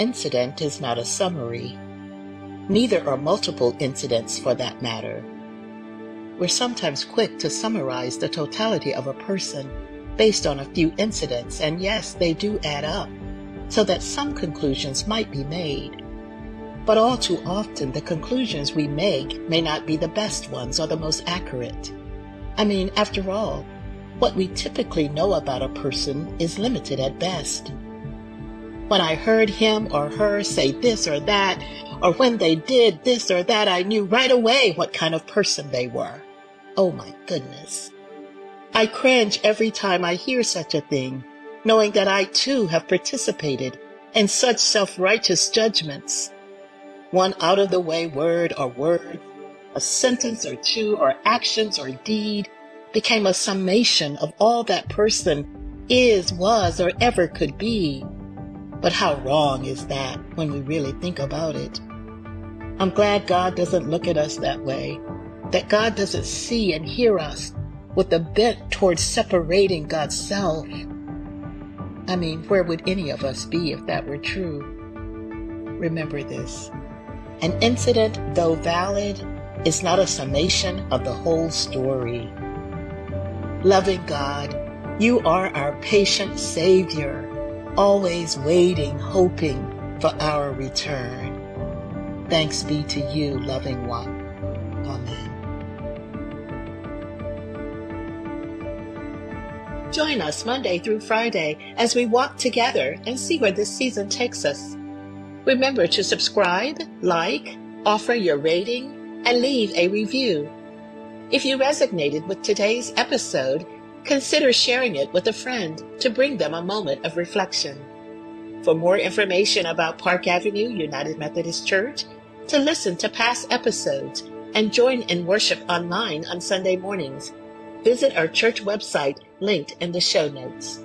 incident is not a summary. Neither are multiple incidents for that matter. We're sometimes quick to summarize the totality of a person based on a few incidents, and yes, they do add up, so that some conclusions might be made. But all too often, the conclusions we make may not be the best ones or the most accurate. I mean, after all, what we typically know about a person is limited at best. When I heard him or her say this or that, or when they did this or that, I knew right away what kind of person they were. Oh my goodness. I cringe every time I hear such a thing, knowing that I too have participated in such self-righteous judgments. One out of the way word or word, a sentence or two, or actions or deed became a summation of all that person is, was, or ever could be. But how wrong is that when we really think about it? I'm glad God doesn't look at us that way, that God doesn't see and hear us with a bent towards separating God's self. I mean, where would any of us be if that were true? Remember this. An incident, though valid, is not a summation of the whole story. Loving God, you are our patient Savior always waiting, hoping for our return. Thanks be to you, loving one. Amen. Join us Monday through Friday as we walk together and see where this season takes us. Remember to subscribe, like, offer your rating, and leave a review. If you resonated with today's episode, Consider sharing it with a friend to bring them a moment of reflection. For more information about Park Avenue United Methodist Church, to listen to past episodes, and join in worship online on Sunday mornings, visit our church website linked in the show notes.